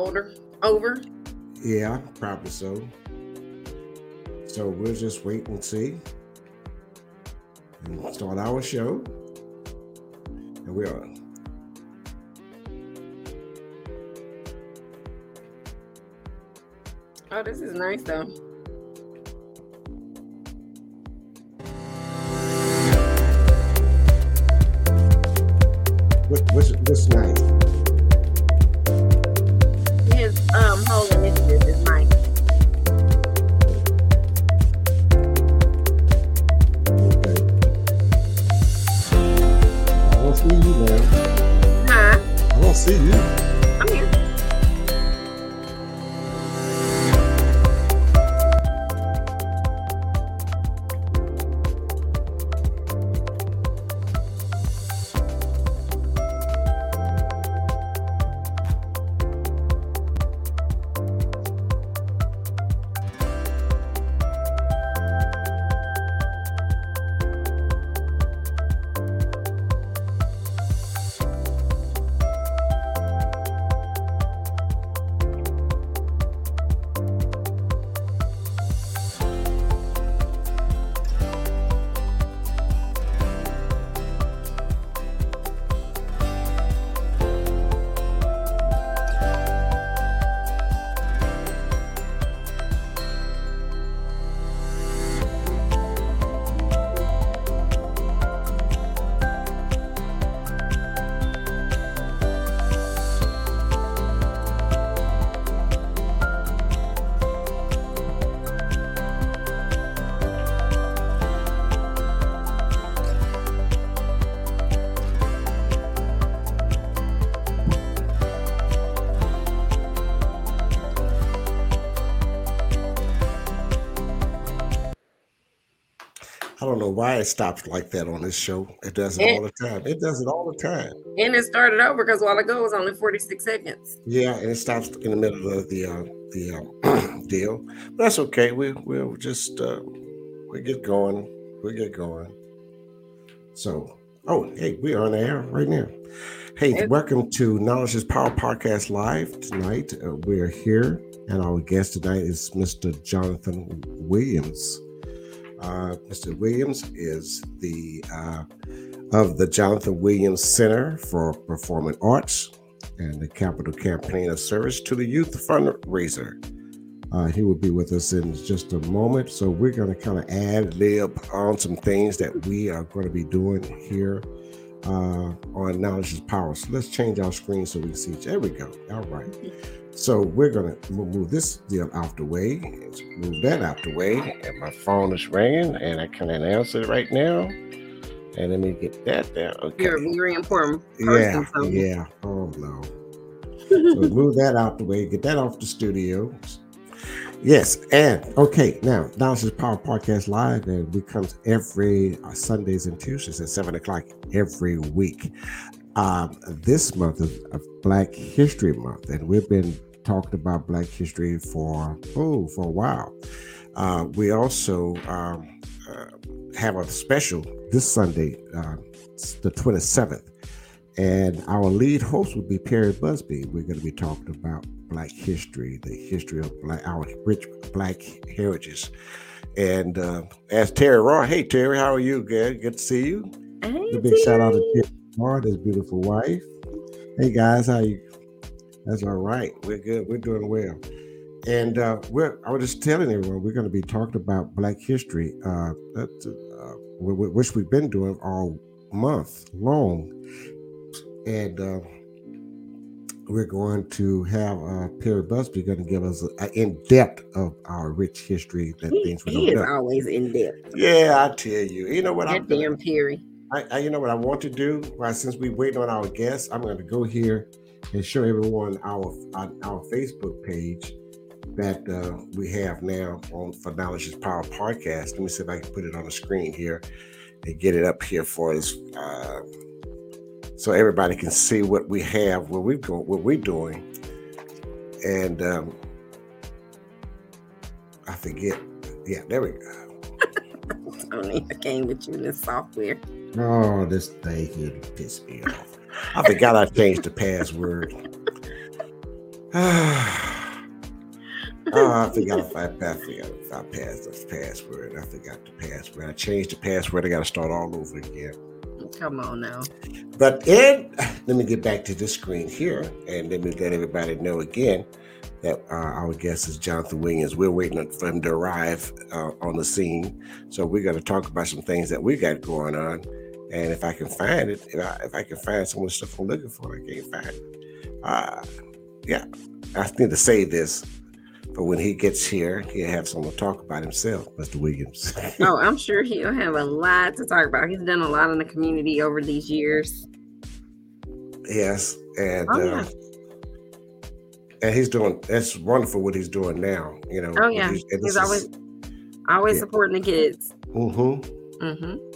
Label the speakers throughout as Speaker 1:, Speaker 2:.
Speaker 1: older over.
Speaker 2: Yeah, probably so. So we'll just wait and see. And start our show. And we are.
Speaker 1: Oh, this is nice though.
Speaker 2: Why it stops like that on this show. It does it
Speaker 1: It-
Speaker 2: all the time. It does it all the time.
Speaker 1: And it started over because while ago it was only 46 seconds.
Speaker 2: Yeah, and it stops in the middle of the uh, the uh, deal. But that's okay. We we'll just uh, we get going. We get going. So, oh, hey, we're on the air right now. Hey, welcome to Knowledge is Power Podcast Live tonight. Uh, we're here, and our guest tonight is Mr. Jonathan Williams. Uh, Mr. Williams is the uh, of the Jonathan Williams Center for Performing Arts and the Capital Campaign of Service to the Youth Fundraiser. Uh, he will be with us in just a moment. So we're going to kind of add lib on some things that we are going to be doing here uh, on Knowledge is Power. So let's change our screen so we can see. There we go. All right. So we're going to move this deal out the way. Let's move that out the way. And my phone is ringing and I can announce it right now. And let me get that there. Okay.
Speaker 1: You're a very important
Speaker 2: Yeah,
Speaker 1: so-
Speaker 2: yeah. Oh no. So move that out the way. Get that off the studio. Yes, and okay. Now, now this is Power Podcast Live, and we come every uh, Sundays and Tuesdays at seven o'clock every week. Um, this month is Black History Month, and we've been talking about Black history for oh for a while. Uh, we also um, uh, have a special this Sunday, uh, the twenty seventh. And our lead host will be Perry Busby. We're going to be talking about Black history, the history of Black, our rich Black heritage. And uh, as Terry Raw, hey Terry, how are you? Good, good to see you.
Speaker 1: Hey,
Speaker 2: A big shout out to Terry Raw, his beautiful wife. Hey guys, how you? That's all right. We're good. We're doing well. And uh, we're, I was just telling everyone we're going to be talking about Black history, uh, that's, uh, wh- wh- which we've been doing all month long. And uh, we're going to have uh, Perry Busby going to give us an in depth of our rich history that
Speaker 1: He,
Speaker 2: things we
Speaker 1: he is always in depth.
Speaker 2: Yeah, I tell you. You know what I'm
Speaker 1: That
Speaker 2: doing?
Speaker 1: damn Perry.
Speaker 2: I, I, you know what I want to do? Right, since we waiting on our guests, I'm going to go here and show everyone our our, our Facebook page that uh, we have now on for Knowledge is Power podcast. Let me see if I can put it on the screen here and get it up here for us, uh, so everybody can see what we have, what we go, what we're doing, and um, I forget. Yeah, there we go.
Speaker 1: I don't even came with you in this software.
Speaker 2: Oh, this thing here pissed me off. I forgot I changed the password. oh, I forgot if I, I forgot if I passed the password. I forgot the password. I changed the password. I got to start all over again.
Speaker 1: Come on now.
Speaker 2: But Ed, let me get back to the screen here, and let me let everybody know again that uh, our guest is Jonathan Williams. We're waiting for him to arrive uh, on the scene, so we're going to talk about some things that we got going on. And if I can find it, if I, if I can find some of the stuff I'm looking for, I can't find it. Uh, yeah, I need to say this but when he gets here, he'll have something to talk about himself, Mr. Williams.
Speaker 1: oh, I'm sure he'll have a lot to talk about. He's done a lot in the community over these years.
Speaker 2: Yes, and oh, yeah. uh, and he's doing that's wonderful what he's doing now. You know.
Speaker 1: Oh yeah, he's, he's always is, always yeah. supporting the kids.
Speaker 2: Mm-hmm. Mm-hmm.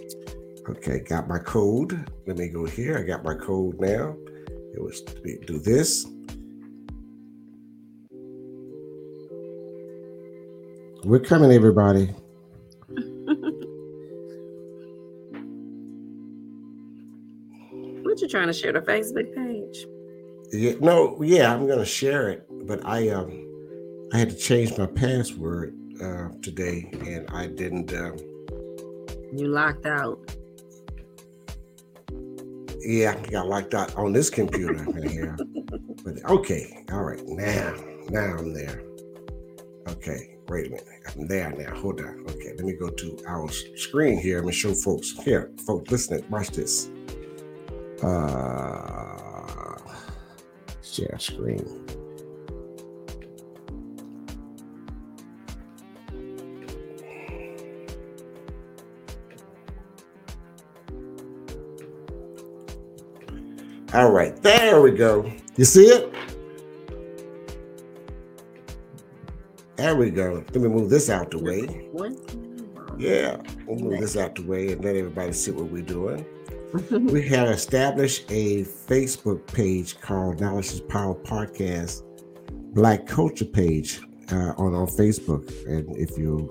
Speaker 2: Okay, got my code. Let me go here. I got my code now. It was do this. We're coming, everybody.
Speaker 1: what you trying to share the Facebook page?
Speaker 2: Yeah, no, yeah, I'm gonna share it, but I um I had to change my password uh, today, and I didn't. Um,
Speaker 1: you locked out.
Speaker 2: Yeah, I got locked out on this computer here. but okay, all right, now, now I'm there. Okay, wait a minute. I'm there now. Hold on. Okay, let me go to our screen here. Gonna show folks here. Folks, listen, watch this. Uh, share screen. All right, there we go. You see it? There we go. Let me move this out the way. Yeah, we'll move this out the way and let everybody see what we're doing. we have established a Facebook page called Knowledge is Power Podcast, Black Culture page uh, on on Facebook. And if you're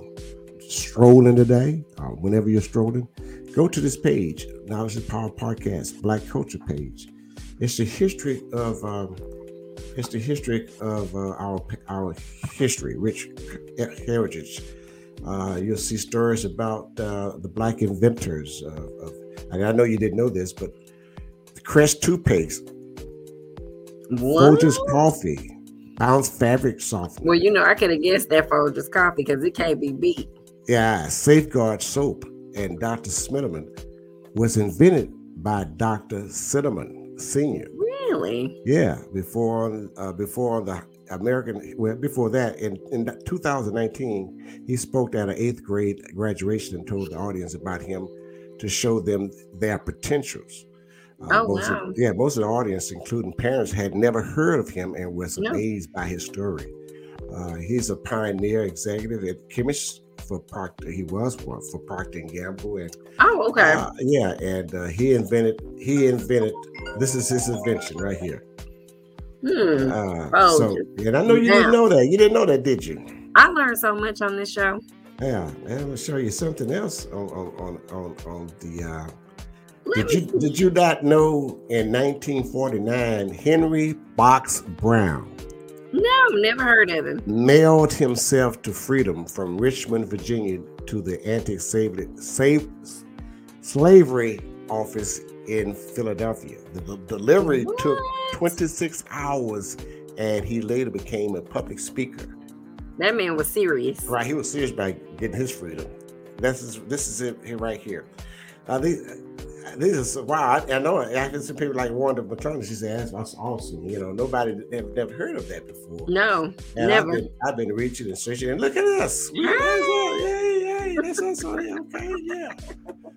Speaker 2: strolling today, uh, whenever you're strolling, go to this page, Knowledge is Power Podcast, Black Culture page. It's the history of um, it's the history of uh, our our history, rich heritage. Uh, you'll see stories about uh, the black inventors of, of, I know you didn't know this, but the Crest toothpaste, Folgers coffee, Bounce fabric softener.
Speaker 1: Well, you know, I could have guessed that Folgers coffee because it can't be beat.
Speaker 2: Yeah, Safeguard soap and Dr. Smitterman was invented by Dr. Sitterman Sr.
Speaker 1: Really?
Speaker 2: Yeah, before uh, before the American well, before that in, in 2019, he spoke at an eighth grade graduation and told the audience about him to show them their potentials.
Speaker 1: Uh, oh, wow.
Speaker 2: Of, yeah, most of the audience, including parents, had never heard of him and was amazed by his story. Uh, he's a pioneer executive at chemist for Procter. He was one for Procter and Gamble, and
Speaker 1: oh, okay, uh,
Speaker 2: yeah, and uh, he invented. He invented. This is his invention right here.
Speaker 1: Hmm.
Speaker 2: Uh, oh, so, and I know you didn't know that. You didn't know that, did you?
Speaker 1: I learned so much on this show.
Speaker 2: Yeah, and I'm gonna show you something else on on on on, on the. Uh, did you did you not know in 1949 Henry Box Brown
Speaker 1: no, never heard of him.
Speaker 2: Mailed himself to freedom from Richmond, Virginia, to the anti-slavery office in Philadelphia. The, the delivery what? took 26 hours, and he later became a public speaker.
Speaker 1: That man was serious.
Speaker 2: Right, he was serious about getting his freedom. This is this is it right here. Uh, these, this is wow. I, I know I can see people like Wanda Matona. She said, "That's awesome." You know, nobody never, never heard of that before.
Speaker 1: No, and never.
Speaker 2: I've been, I've been reaching and searching, and look at us. Yeah, yeah, yeah. That's us. Okay, yeah.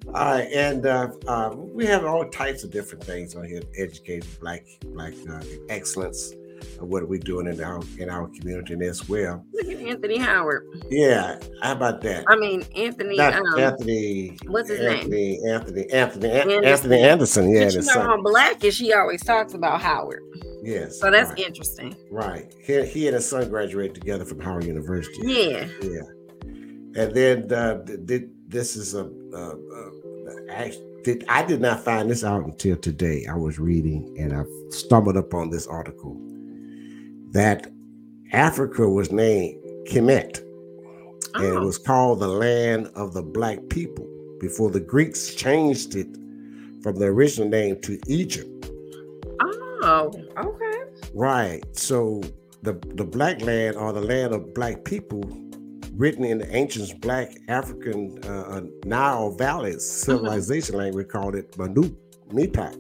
Speaker 2: All right, and uh, uh, we have all types of different things on here: education, black, black uh, excellence what are we doing in our in our community and as well.
Speaker 1: Look at Anthony Howard.
Speaker 2: Yeah, how about that?
Speaker 1: I mean Anthony.
Speaker 2: Not um, Anthony.
Speaker 1: What's his
Speaker 2: Anthony, name? Anthony. Anthony. Anthony. Anthony Anderson. Yeah,
Speaker 1: but you know, on Blackish, she always talks about Howard.
Speaker 2: Yes.
Speaker 1: So that's right. interesting.
Speaker 2: Right. He, he and his son graduated together from Howard University.
Speaker 1: Yeah.
Speaker 2: Yeah. And then uh, this is a, a, a did, I did not find this out until today. I was reading and I stumbled upon this article that Africa was named Kemet, and it
Speaker 1: Oh,
Speaker 2: was called the land of the black people before the Greeks changed it from the original name to Egypt.
Speaker 1: oh, okay.
Speaker 2: Right. So the the black land or the land of black people, written in the ancient black African uh, uh, Nile Valley
Speaker 1: Mm-hmm.
Speaker 2: civilization language, called it Manu Nita,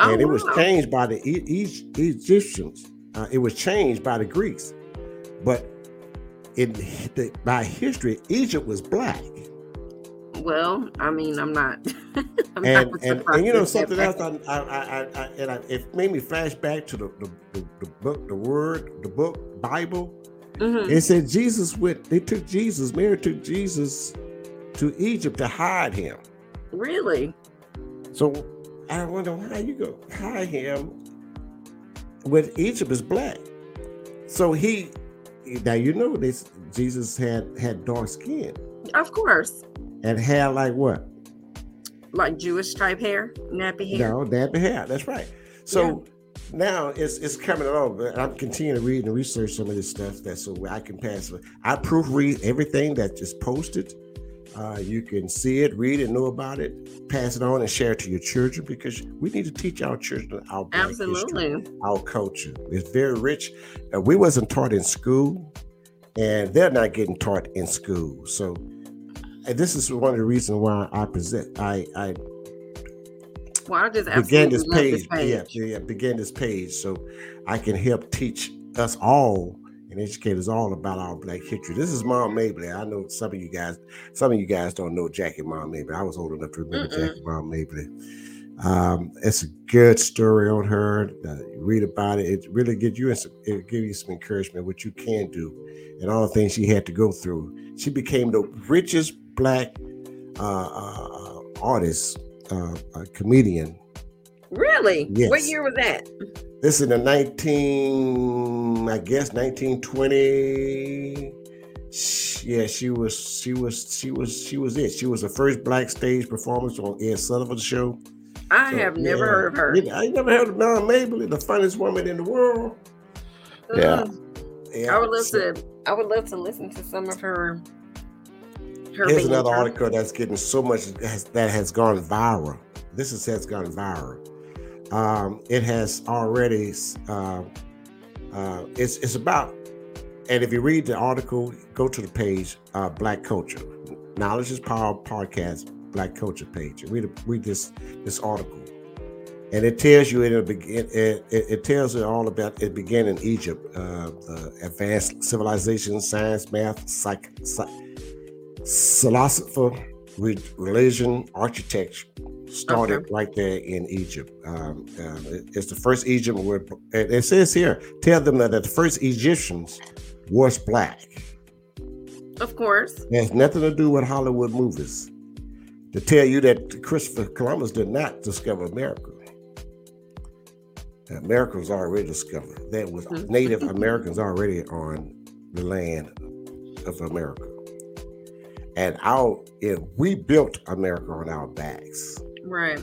Speaker 1: Oh,
Speaker 2: and it was
Speaker 1: wow.
Speaker 2: changed by the e- E- Egyptians. Uh, it was changed by the Greeks, but in the, by history, Egypt was black.
Speaker 1: Well, I mean, I'm not. I'm
Speaker 2: and,
Speaker 1: not
Speaker 2: and, and you know something else I, I, I, I, and I, it made me flash back to the, the, the, the book the word the book bible
Speaker 1: Mhm.
Speaker 2: it said jesus went they took jesus mary took jesus to egypt to hide him
Speaker 1: Really?
Speaker 2: so i wonder how you go hide him when egypt is black so he now you know this jesus had had dark skin
Speaker 1: Of course.
Speaker 2: and had like what
Speaker 1: Like Jewish type hair, nappy hair.
Speaker 2: No, that hair. That's right. So now it's it's coming along. but I'm continuing to read and research some of this stuff that so I can pass. I proofread everything that is posted. Uh, you can see it, read it, know about it, pass it on, and share it to your children because we need to teach our children our black history,
Speaker 1: Absolutely.
Speaker 2: our culture. It's very rich. Uh, we wasn't taught in school, and they're not getting taught in school. So. This is one of the reasons why I present. I, I
Speaker 1: Well, I just
Speaker 2: began this page,
Speaker 1: this page.
Speaker 2: Yeah, yeah, began this page so I can help teach us all and educate us all about our black history. This is Mom Mabley. I know some of you guys, some of you guys don't know Jackie Mom Mabley. I was old enough to remember
Speaker 1: Mm-mm.
Speaker 2: Jackie Mom Mabley. Um, it's a good story on her. Uh, you read about it. It really gives you some, it give you some encouragement what you can do and all the things she had to go through. She became the richest black uh, uh, uh, artist, uh, uh, comedian
Speaker 1: Really?
Speaker 2: Yes.
Speaker 1: What year was that?
Speaker 2: This in the 19, I guess 1920. Sh- Yeah, she was, she was, she was, she was it. She was the first black stage performance on Ed Sullivan's show.
Speaker 1: I
Speaker 2: So,
Speaker 1: have never
Speaker 2: yeah.
Speaker 1: heard of her.
Speaker 2: You- I never heard of Mom Mabley, the funniest woman in the world. Yeah. Yeah,
Speaker 1: I would love
Speaker 2: so-
Speaker 1: to. I would love to listen to some of her. Her
Speaker 2: Here's another article that's getting so much has, that has gone viral. This is, has gone viral. Um, it has already. Uh, uh, it's it's about, and if you read the article, go to the page. Uh, Black culture, knowledge is power podcast. Black culture page. Read read this this article, and it tells you. It, it, it tells you all about it began in Egypt. Uh, the advanced civilization, science, math, psych, psych religion, architecture started
Speaker 1: Okay.
Speaker 2: right there in Egypt. Um, um, it- it's the first Egypt where it it says here, tell them that the first Egyptians was black.
Speaker 1: Of course.
Speaker 2: It has nothing to do with Hollywood movies. To tell you that Christopher Columbus did not discover America. America was already discovered. There was
Speaker 1: Mhm.
Speaker 2: Native Americans already on the land of America. And our yeah, we built America on our backs.
Speaker 1: Right.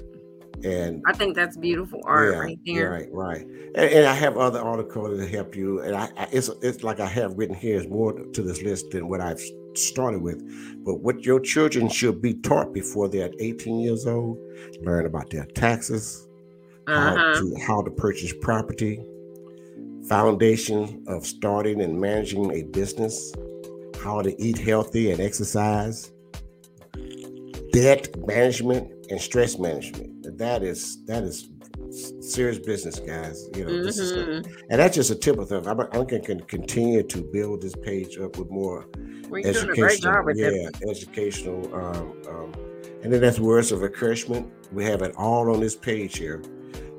Speaker 2: And
Speaker 1: I think that's beautiful art
Speaker 2: yeah,
Speaker 1: right there.
Speaker 2: Right, right. And, and I have other articles to help you. And I, I it's it's like I have written here is more to this list than what I've started with. But what your children should be taught before they're 18 years old, learn about their taxes, how
Speaker 1: Uh-huh.
Speaker 2: to how to purchase property, foundation of starting and managing a business, how to eat healthy and exercise, debt management and stress management. That is that is serious business, guys. You know, this is
Speaker 1: Mhm.
Speaker 2: and that's just a tip of them. I'm, I'm going to continue to build this page up with more
Speaker 1: Well, you're doing a great
Speaker 2: educational,
Speaker 1: with
Speaker 2: yeah, educational. Um, um, and then that's words of encouragement. We have it all on this page here.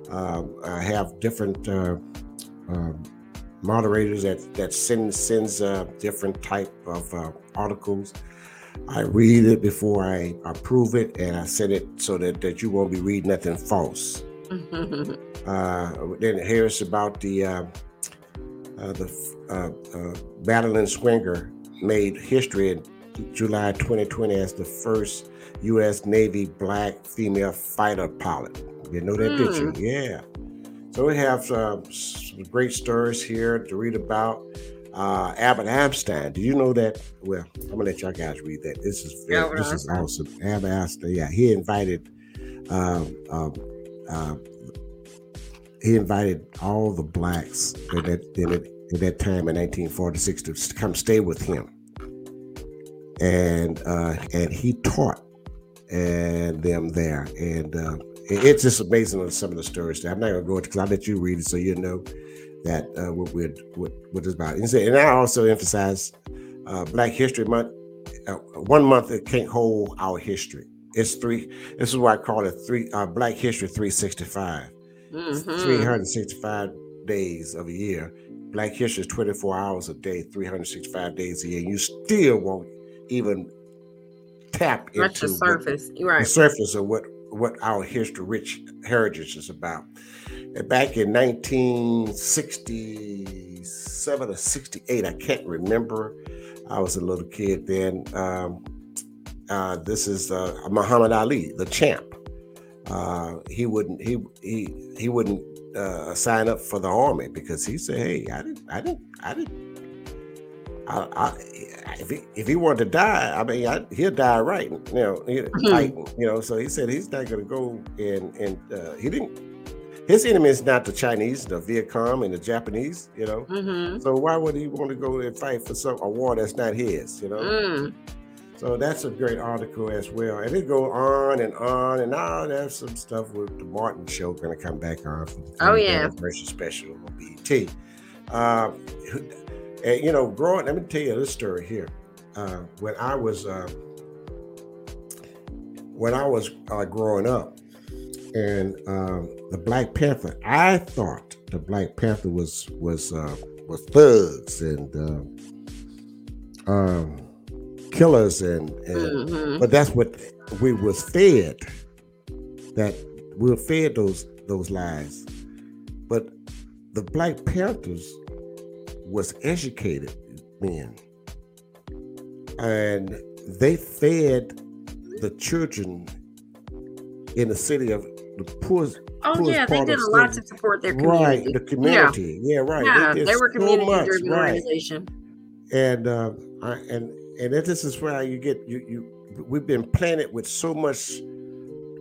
Speaker 2: Um, I have different uh, um, moderators that that send sends uh, different type of uh, articles. I read it before I approve it, and I send it so that, that you won't be reading nothing false. Uh, then here's about the uh, uh, the uh, uh, Madeline Swinger made history in July 2020 as the first U.S. Navy black female fighter pilot. You know that, did you? Yeah. So we have uh, some great stories here to read about. Uh, Albert Einstein. Do you know that? Well, I'm gonna let y'all guys read that. This is very, this is awesome. Albert Einstein. Yeah, he invited. Um, uh, he invited all the blacks in that in, it, in that time in 1946 to come stay with him, and uh, and he taught and them there, and uh, it's just amazing on some of the stories. I'm not gonna go into because I'll let you read it so you know that uh, what we're what, what it's about. And, so, and I also emphasize uh, Black History Month. Uh, one month it can't hold our history. It's three. This is why I call it three uh, Black History 365. Mm-hmm. 365 days of a year. Black History is 24 hours a day, 365 days a year. You still won't even tap
Speaker 1: That's into the surface.
Speaker 2: What, right. the surface of what what our history rich heritage is about. Back in 1967 or 68, I can't remember. I was a little kid then. Um, uh, this is uh, Muhammad Ali, the champ. Uh, he wouldn't he he he wouldn't uh, sign up for the army because he said, "Hey, I didn't I didn't I didn't I, I, if he if he wanted to die, I mean, I, he'll die right. You know, mm-hmm. fighting. You know, so he said he's not going to go and and uh, he didn't. His enemy is not the Chinese, the Viet Cong, and the Japanese. You know, mm-hmm. so why would he want to go and fight for some a war that's not his? You know. Mm. So that's a great article as well. And it go on and on and now there's some stuff with the Martin show going to come back on.
Speaker 1: Oh yeah,
Speaker 2: special on BET. Uh, and you know, growing, let me tell you this story here. Uh, when I was uh, when I was uh, growing up, and um, the Black Panther, I thought the Black Panther was was uh, was thugs and uh, um, killers, and, and mm-hmm. but that's what we was fed. That we were fed those those lies, but the Black Panthers was educated men. And they fed the children in the city of the poorest.
Speaker 1: Oh
Speaker 2: poorest
Speaker 1: yeah, they did a lot to support their community.
Speaker 2: Right, the community. Yeah, yeah right.
Speaker 1: Yeah, they, they were community-driven right. organization.
Speaker 2: And uh, I, and and this is where you get you you. We've been planted with so much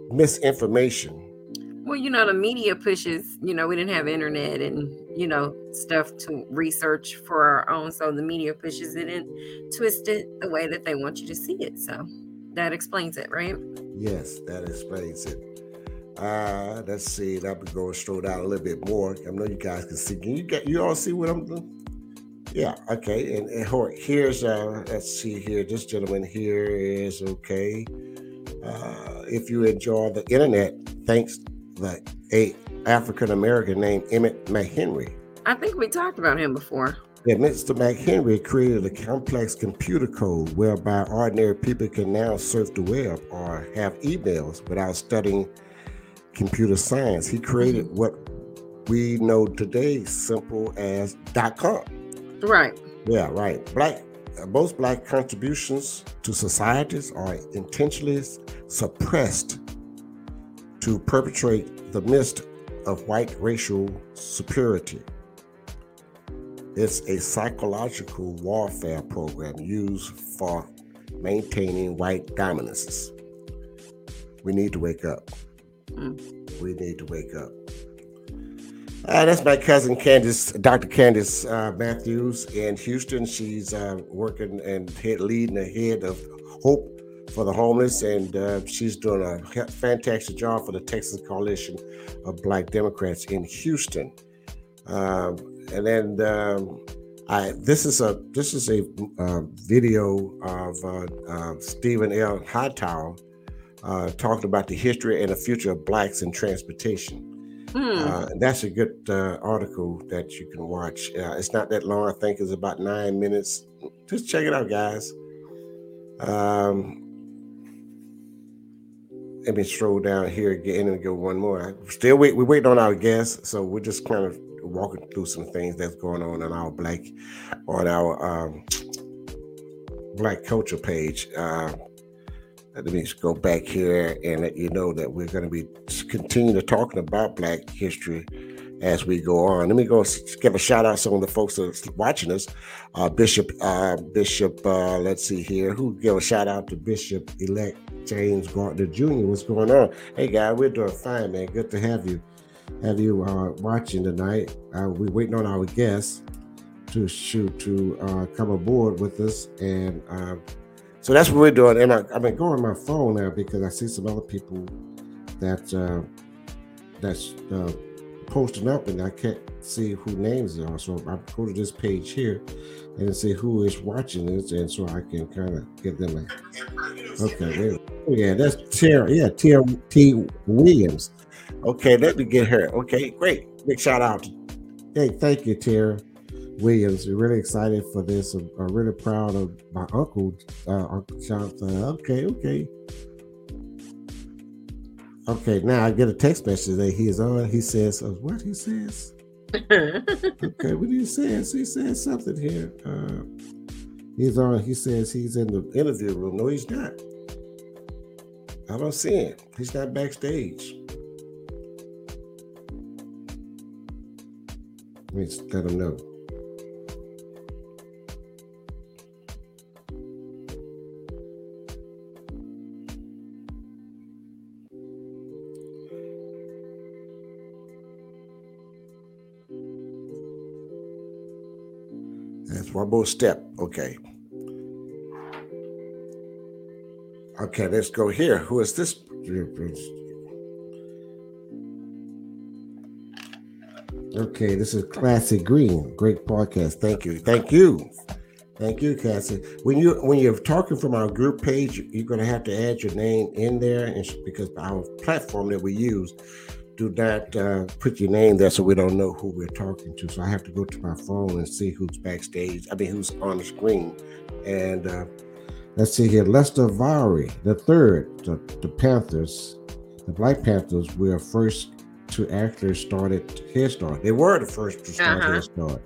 Speaker 2: misinformation
Speaker 1: well, you know, the media pushes, you know, we didn't have internet and, you know, stuff to research for our own. So the media pushes it and twist it the way that they want you to see it. So that explains it, right?
Speaker 2: Yes, that explains it. Uh, let's see. I'll be going straight out a little bit more. I know you guys can see. Can you get you all see what I'm doing? Yeah, okay. And, and here's uh let's see here. This gentleman here is okay. Uh, if you enjoy the internet, thanks like a African American named Emmett McHenry.
Speaker 1: I think we talked about him before.
Speaker 2: Yeah, Mr. McHenry created a complex computer code whereby ordinary people can now surf the web or have emails without studying computer science. He created mm-hmm. what we know today simple as dot .com.
Speaker 1: Right.
Speaker 2: Yeah, right. Black most black contributions to societies are intentionally suppressed to perpetrate the mist of white racial superiority. It's a psychological warfare program used for maintaining white dominance. We need to wake up. Mm. We need to wake up. Uh, that's my cousin Candace, Dr. Candace uh, Matthews in Houston. She's uh, working and head, leading the head of Hope for the homeless, and uh, she's doing a fantastic job for the Texas Coalition of Black Democrats in Houston. Um, and then um, I this is a this is a uh, video of uh, Stephen L. Hightower uh, talking about the history and the future of blacks in transportation. Hmm. that's a good uh, article that you can watch. it's not that long. I think it's about nine minutes. Just check it out, guys. Um, let me stroll down here again and go one more. Still wait, we're waiting on our guests, so we're just kind of walking through some things that's going on in our black on our um, black culture page. Let me just go back here and let you know that we're going to be continue to talking about Black History as we go on. Let me go give a shout out to some of the folks that's watching us. Uh, Bishop, uh, Bishop, uh, let's see here. Who give a shout out to Bishop elect James Gardner Jr. What's going on? Hey, guy, we're doing fine, man. Good to have you, have you uh, watching tonight. Uh, we're waiting on our guests to shoot to uh, come aboard with us, and so that's what we're doing. And I, I've been going my phone now because I see some other people that uh, that's uh, posting up, and I can't see who names are. So I go to this page here and see who is watching this, and so I can kind of get them. A, okay, yeah, that's Tara. Yeah, Tara T. Williams. Okay, let me get her. Okay, great. Big shout out. Hey, thank you, Tara Williams. We're really excited for this. I'm, I'm really proud of my uncle, uh, Uncle Jonathan. Okay, okay. Okay, now I get a text message that he is on. He says, uh, "What he says?" okay, what he says? He says something here. Uh, he's on. He says he's in the interview room. No, he's not. I don't see him. He's not backstage. Let me let him know. One more step. Okay. Okay, let's go here. Who is this? Okay, this is Classic Green. Great podcast. Thank you. Thank you. Thank you, Cassie. When you when you're talking from our group page, you're going to have to add your name in there, and because our platform that we use do not uh, put your name there so we don't know who we're talking to. So I have to go to my phone and see who's backstage. I mean, who's on the screen. And uh, let's see here, Lester Vowry, the third, the, the Panthers, the Black Panthers were first to actually start at Head Start. They were the first to start uh-huh. Head Start.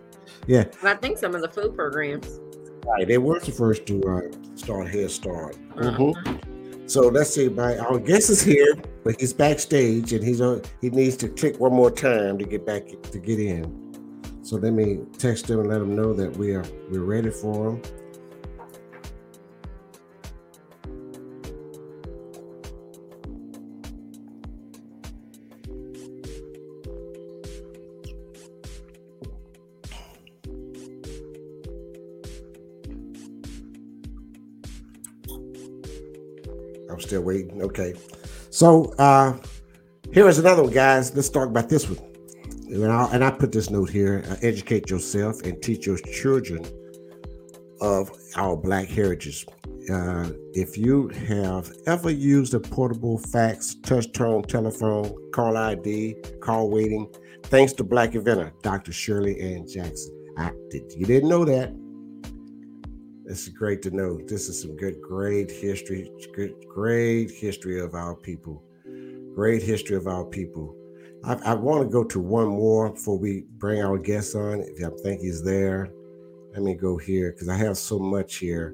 Speaker 2: Yeah.
Speaker 1: I think some of the food programs.
Speaker 2: Right. They were the first to uh, start Head Start. Uh-huh. Mm-hmm. So let's see. My our guest is here, but he's backstage, and he's on. He needs to click one more time to get back to get in. So let me text him and let him know that we are we're ready for him. still waiting. Okay. So uh here is another one, guys. Let's talk about this one. And, i and I put this note here uh, educate yourself and teach your children of our Black heritage. Uh, if you have ever used a portable fax, touch tone telephone, call ID, call waiting, thanks to Black inventor Dr. Shirley Ann Jackson. I did you didn't know that? It's great to know. This is some good, great history, good, great history of our people. Great history of our people. I, I want to go to one more before we bring our guests on. If I think he's there, let me go here because I have so much here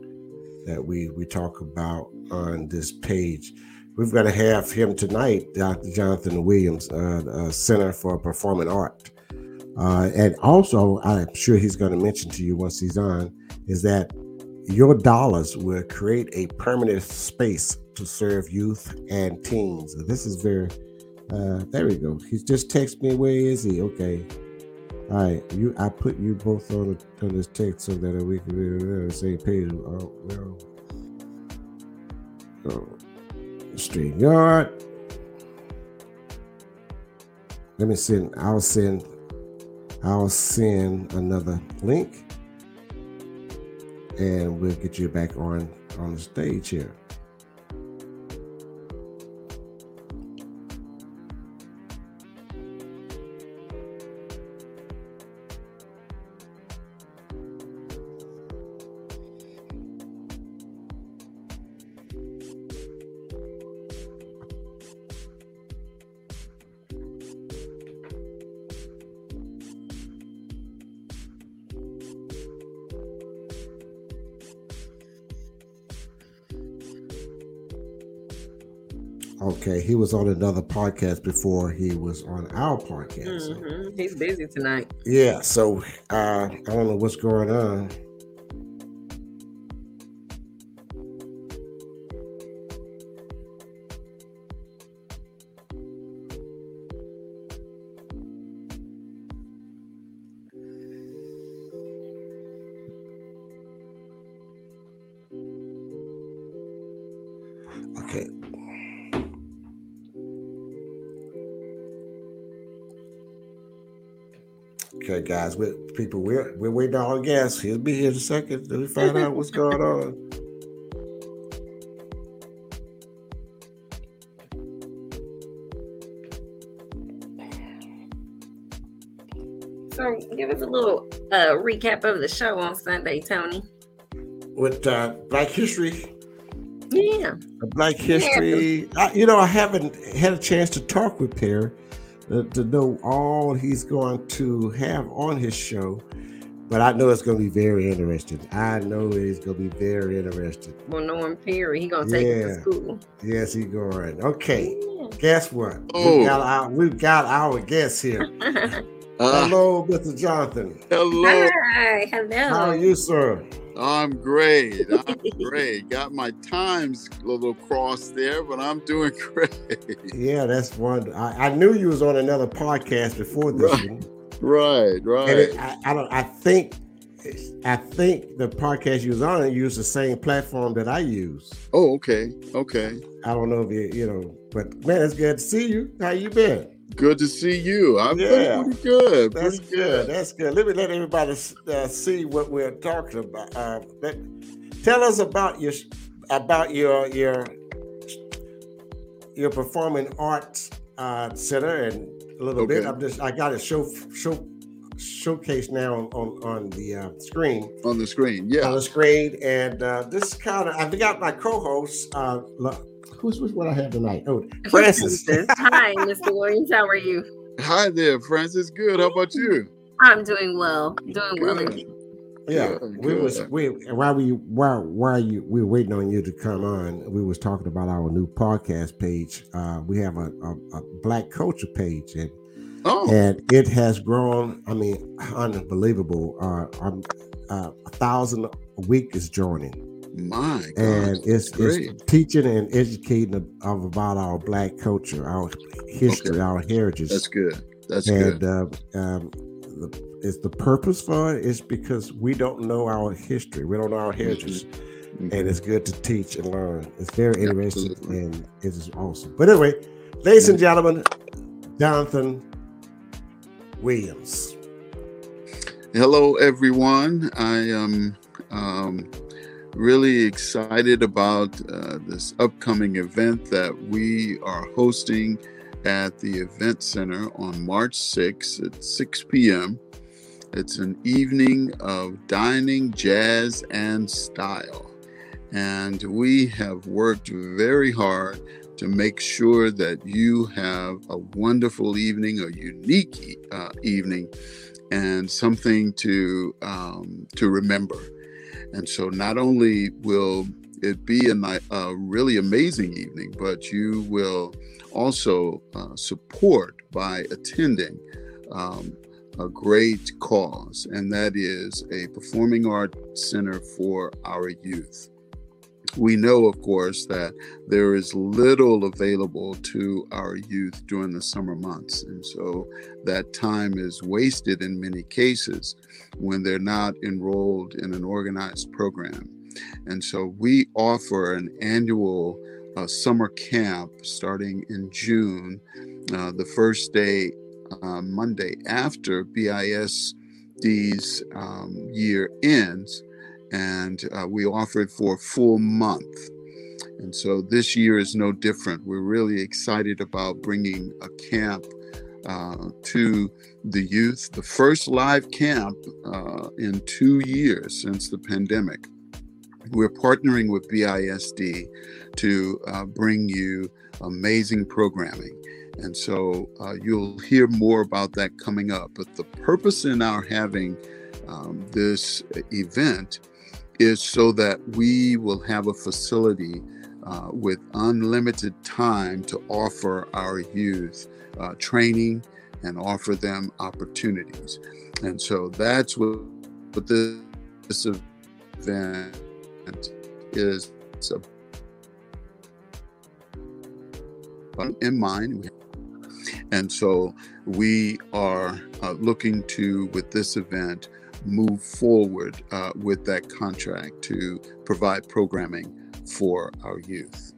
Speaker 2: that we we talk about on this page. We've got to have him tonight, Dr. Jonathan Williams, uh, uh, Center for Performing Art. Uh, and also, I'm sure he's going to mention to you once he's on, is that your dollars will create a permanent space to serve youth and teens. This is very, uh, there we go. He's just texted me. Where is he? Okay. All right. You, I put you both on, the, on this text so that we can be on the same page. Oh, well. Oh, StreamYard. Let me send, I'll send, I'll send another link and we'll get you back on on the stage here. Was on another podcast before he was on our podcast.
Speaker 1: Mm-hmm. He's busy tonight.
Speaker 2: Yeah, so uh, I don't know what's going on. Okay, guys, we people, we're we're waiting on our guest. He'll be here in a second. Let me find out what's going on.
Speaker 1: So, give us a little uh, recap of the show on Sunday, Tony.
Speaker 2: With uh, Black History,
Speaker 1: Yeah.
Speaker 2: Black History. I, you know, I haven't had a chance to talk with uh, to know all he's going to have on his show, but I know it's going to be very interesting. I know it's going to be very interesting.
Speaker 1: Well, Norm Perry, he gonna take it to school.
Speaker 2: Yes, he going. Okay,
Speaker 1: Yeah.
Speaker 2: guess what?
Speaker 3: Oh.
Speaker 2: We've got our we've got our guest here.
Speaker 3: Uh,
Speaker 2: Hello, Mr. Jonathan.
Speaker 3: hello.
Speaker 1: Hi, Hello.
Speaker 2: How are you, sir?
Speaker 3: I'm great. I'm great. Got my times a little crossed there, but I'm doing great.
Speaker 2: Yeah, that's one. I, I knew you was on another podcast before this
Speaker 3: Right.
Speaker 2: one.
Speaker 3: Right, right.
Speaker 2: And it, I, I don't. I think, I think the podcast you was on used the same platform that I use.
Speaker 3: oh, okay. Okay.
Speaker 2: I don't know if you, you know, but man, it's good to see you. How you been?
Speaker 3: Good to see you. I'm
Speaker 2: Yeah.
Speaker 3: pretty good.
Speaker 2: That's
Speaker 3: pretty
Speaker 2: good. That's good. Let me let everybody uh, see what we're talking about. Uh, let, tell us about your about your your your performing arts uh, center and a little bit. I'm just I got a show show showcase now on on, the uh, screen
Speaker 3: On the screen. Yeah.
Speaker 2: On the screen, and uh, this kind of I got my co-host. Uh, who's who's what I have tonight? Oh, Francis.
Speaker 1: Hi, Mr. Williams. How are you?
Speaker 3: Hi there, Francis. Good. How about you?
Speaker 1: I'm doing well. Doing well
Speaker 3: Good.
Speaker 1: indeed.
Speaker 2: Yeah,
Speaker 3: Good,
Speaker 2: we was
Speaker 3: good.
Speaker 2: we while we while while you we were waiting on you to come on. We was talking about our new podcast page. Uh, we have a, a, a Black Culture page, and
Speaker 3: Oh,
Speaker 2: and it has grown. I mean, unbelievable. Uh, um, uh, a thousand a week is joining,
Speaker 3: my God.
Speaker 2: and it's it's teaching and educating of, about our Black culture, our history,
Speaker 3: Okay.
Speaker 2: our heritage.
Speaker 3: That's good. That's
Speaker 2: and
Speaker 3: good.
Speaker 2: uh, um, the, is the purpose for it is because we don't know our history, we don't know our heritage,
Speaker 3: Mhm.
Speaker 2: and it's good to teach and learn. It's very interesting
Speaker 3: Absolutely.
Speaker 2: and it is awesome. But anyway, ladies and gentlemen, Jonathan Williams.
Speaker 3: Hello, everyone. I am um, really excited about uh, this upcoming event that we are hosting at the Event Center on March 6th at 6 p.m. It's an evening of dining, jazz, and style. And we have worked very hard to make sure that you have a wonderful evening, a unique uh, evening and something to um, to remember. And so, not only will it be a, a really amazing evening, but you will also uh, support by attending um, a great cause, and that is a performing arts center for our youth. We know, of course, that there is little available to our youth during the summer months. And so that time is wasted in many cases when they're not enrolled in an organized program. And so we offer an annual uh, summer camp starting in June, uh, the first day, uh, Monday after BISD's um, year ends. And uh, we offer it for a full month. And so this year is no different. We're really excited about bringing a camp uh, to the youth, the first live camp uh, in two years since the pandemic. We're partnering with BISD to uh, bring you amazing programming. And so uh, you'll hear more about that coming up. But the purpose in our having um, this event is so that we will have a facility uh, with unlimited time to offer our youth uh, training and offer them opportunities. And so that's what, what this, event is in mind. And so we are uh, looking to, with this event, move forward uh, with that contract to provide programming for our youth.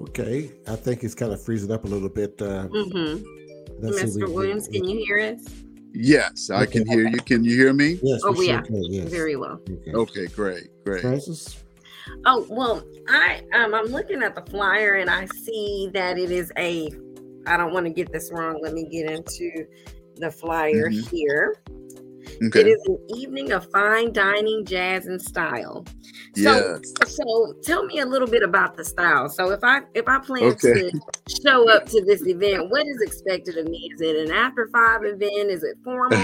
Speaker 2: Okay, I think it's kind of freezing up a little bit. Uh,
Speaker 1: mm-hmm. Mr. Williams, can you hear us?
Speaker 3: Yes, I can hear you. Can you hear me?
Speaker 2: Yes.
Speaker 1: Oh, yeah. Sure yes. Very well.
Speaker 3: Okay. okay, great, great.
Speaker 2: Francis?
Speaker 1: Oh well, I um I'm looking at the flyer and I see that it is a. I don't want to get this wrong. Let me get into the flyer mm-hmm. here. Okay. It is an evening of fine dining, jazz, and style. So, yes. so tell me a little bit about the style. So if I if I plan okay. to show up to this event, what is expected of me? Is it an after five event? Is it formal?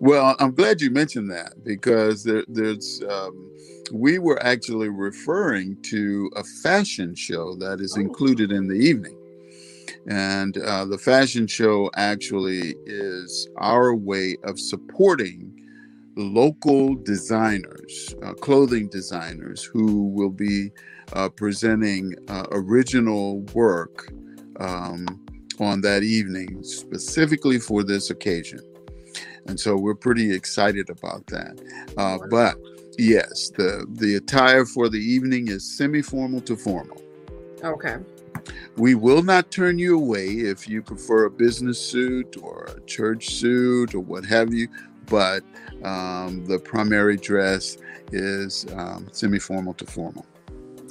Speaker 3: well, I'm glad you mentioned that because there, there's um, we were actually referring to a fashion show that is oh. included in the evening. And uh, the fashion show actually is our way of supporting local designers, uh, clothing designers, who will be uh, presenting uh, original work um, on that evening specifically for this occasion. And so we're pretty excited about that. Uh, but yes, the, the attire for the evening is semi formal to formal.
Speaker 1: Okay.
Speaker 3: We will not turn you away if you prefer a business suit or a church suit or what have you, but um, the primary dress is um, semi formal to formal.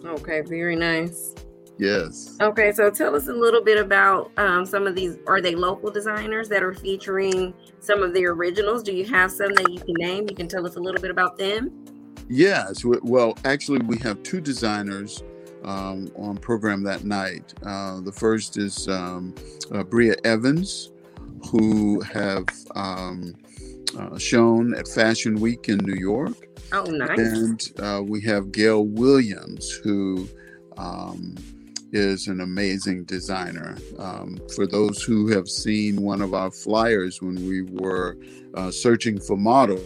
Speaker 1: Okay, very nice.
Speaker 3: Yes.
Speaker 1: Okay, so tell us a little bit about um, some of these. Are they local designers that are featuring some of the originals? Do you have some that you can name? You can tell us a little bit about them.
Speaker 3: Yes. Well, actually, we have two designers um, on program that night. Uh, the first is um, uh, Bria Evans, who have um, uh, shown at Fashion Week in New York.
Speaker 1: Oh, nice.
Speaker 3: And uh, we have Gail Williams, who um, is an amazing designer. Um, for those who have seen one of our flyers when we were uh, searching for models.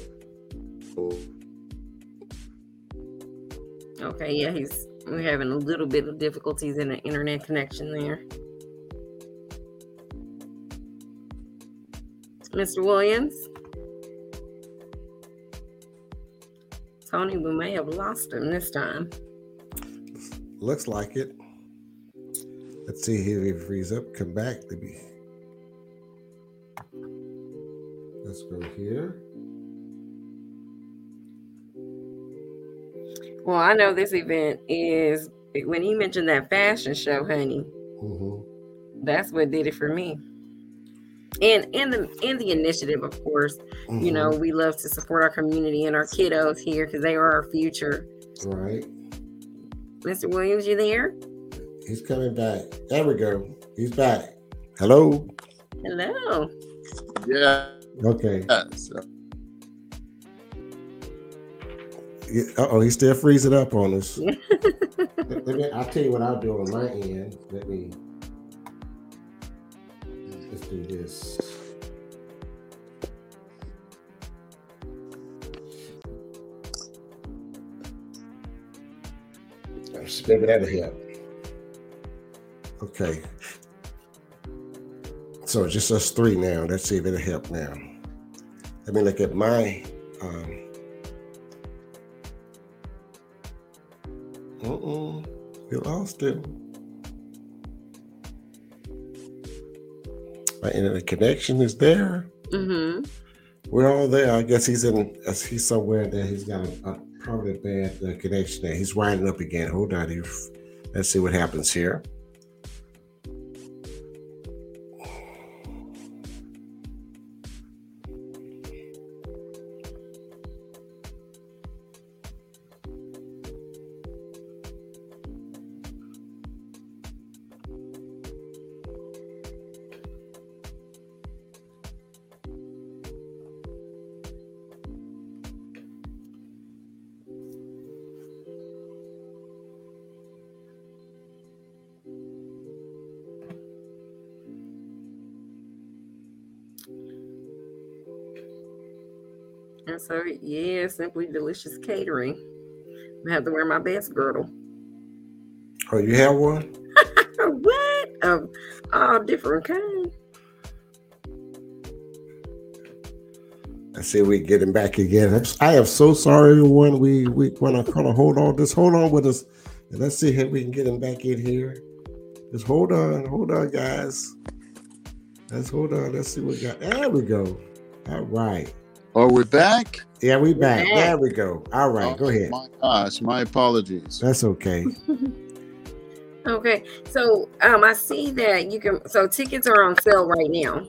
Speaker 1: Okay, yeah, he's we're having a little bit of difficulties in the internet connection there. Mr. Williams? Tony, we may have lost him this time.
Speaker 2: Looks like it. Let's see if he frees up. Come back. Let me. Let's go here.
Speaker 1: Well, I know this event is when he mentioned that fashion show, honey. Mm-hmm. That's what did it for me. And and the and the initiative, of course. Mm-hmm. You know, we love to support our community and our kiddos here because they are our future.
Speaker 2: Right.
Speaker 1: Mr. Williams, you there?
Speaker 2: He's coming back. There we go. He's back. Hello.
Speaker 1: Hello.
Speaker 3: Yeah.
Speaker 2: Okay. Yes oh, he's still freezing up on us. let, me, I'll tell you what I'll do on my end. Let me let's do this. Maybe that'll help. Okay. So just us three now. Let's see if it'll help now. Let me look at my um, Uh-oh. We lost him. My internet connection is there.
Speaker 1: Mm-hmm.
Speaker 2: We're all there. I guess he's in. He's somewhere that he's got a, a probably a bad uh, connection there. He's winding up again. Hold on. Here. Let's see what happens here.
Speaker 1: Simply delicious catering. I have to wear my best girdle.
Speaker 2: Oh, you have one?
Speaker 1: what? Of all different kinds.
Speaker 2: I see we getting back again. I am so sorry, everyone. We we want to kind of hold on. Just hold on with us, and let's see if we can get him back in here. Just hold on, hold on, guys. Let's hold on. Let's see what we got. There we go. All right.
Speaker 3: Are we're back?
Speaker 2: Yeah, we back. Yeah. There we go. All right, oh, go ahead.
Speaker 3: My gosh, my apologies.
Speaker 2: That's okay.
Speaker 1: okay, so um, I see that you can. So tickets are on sale right now.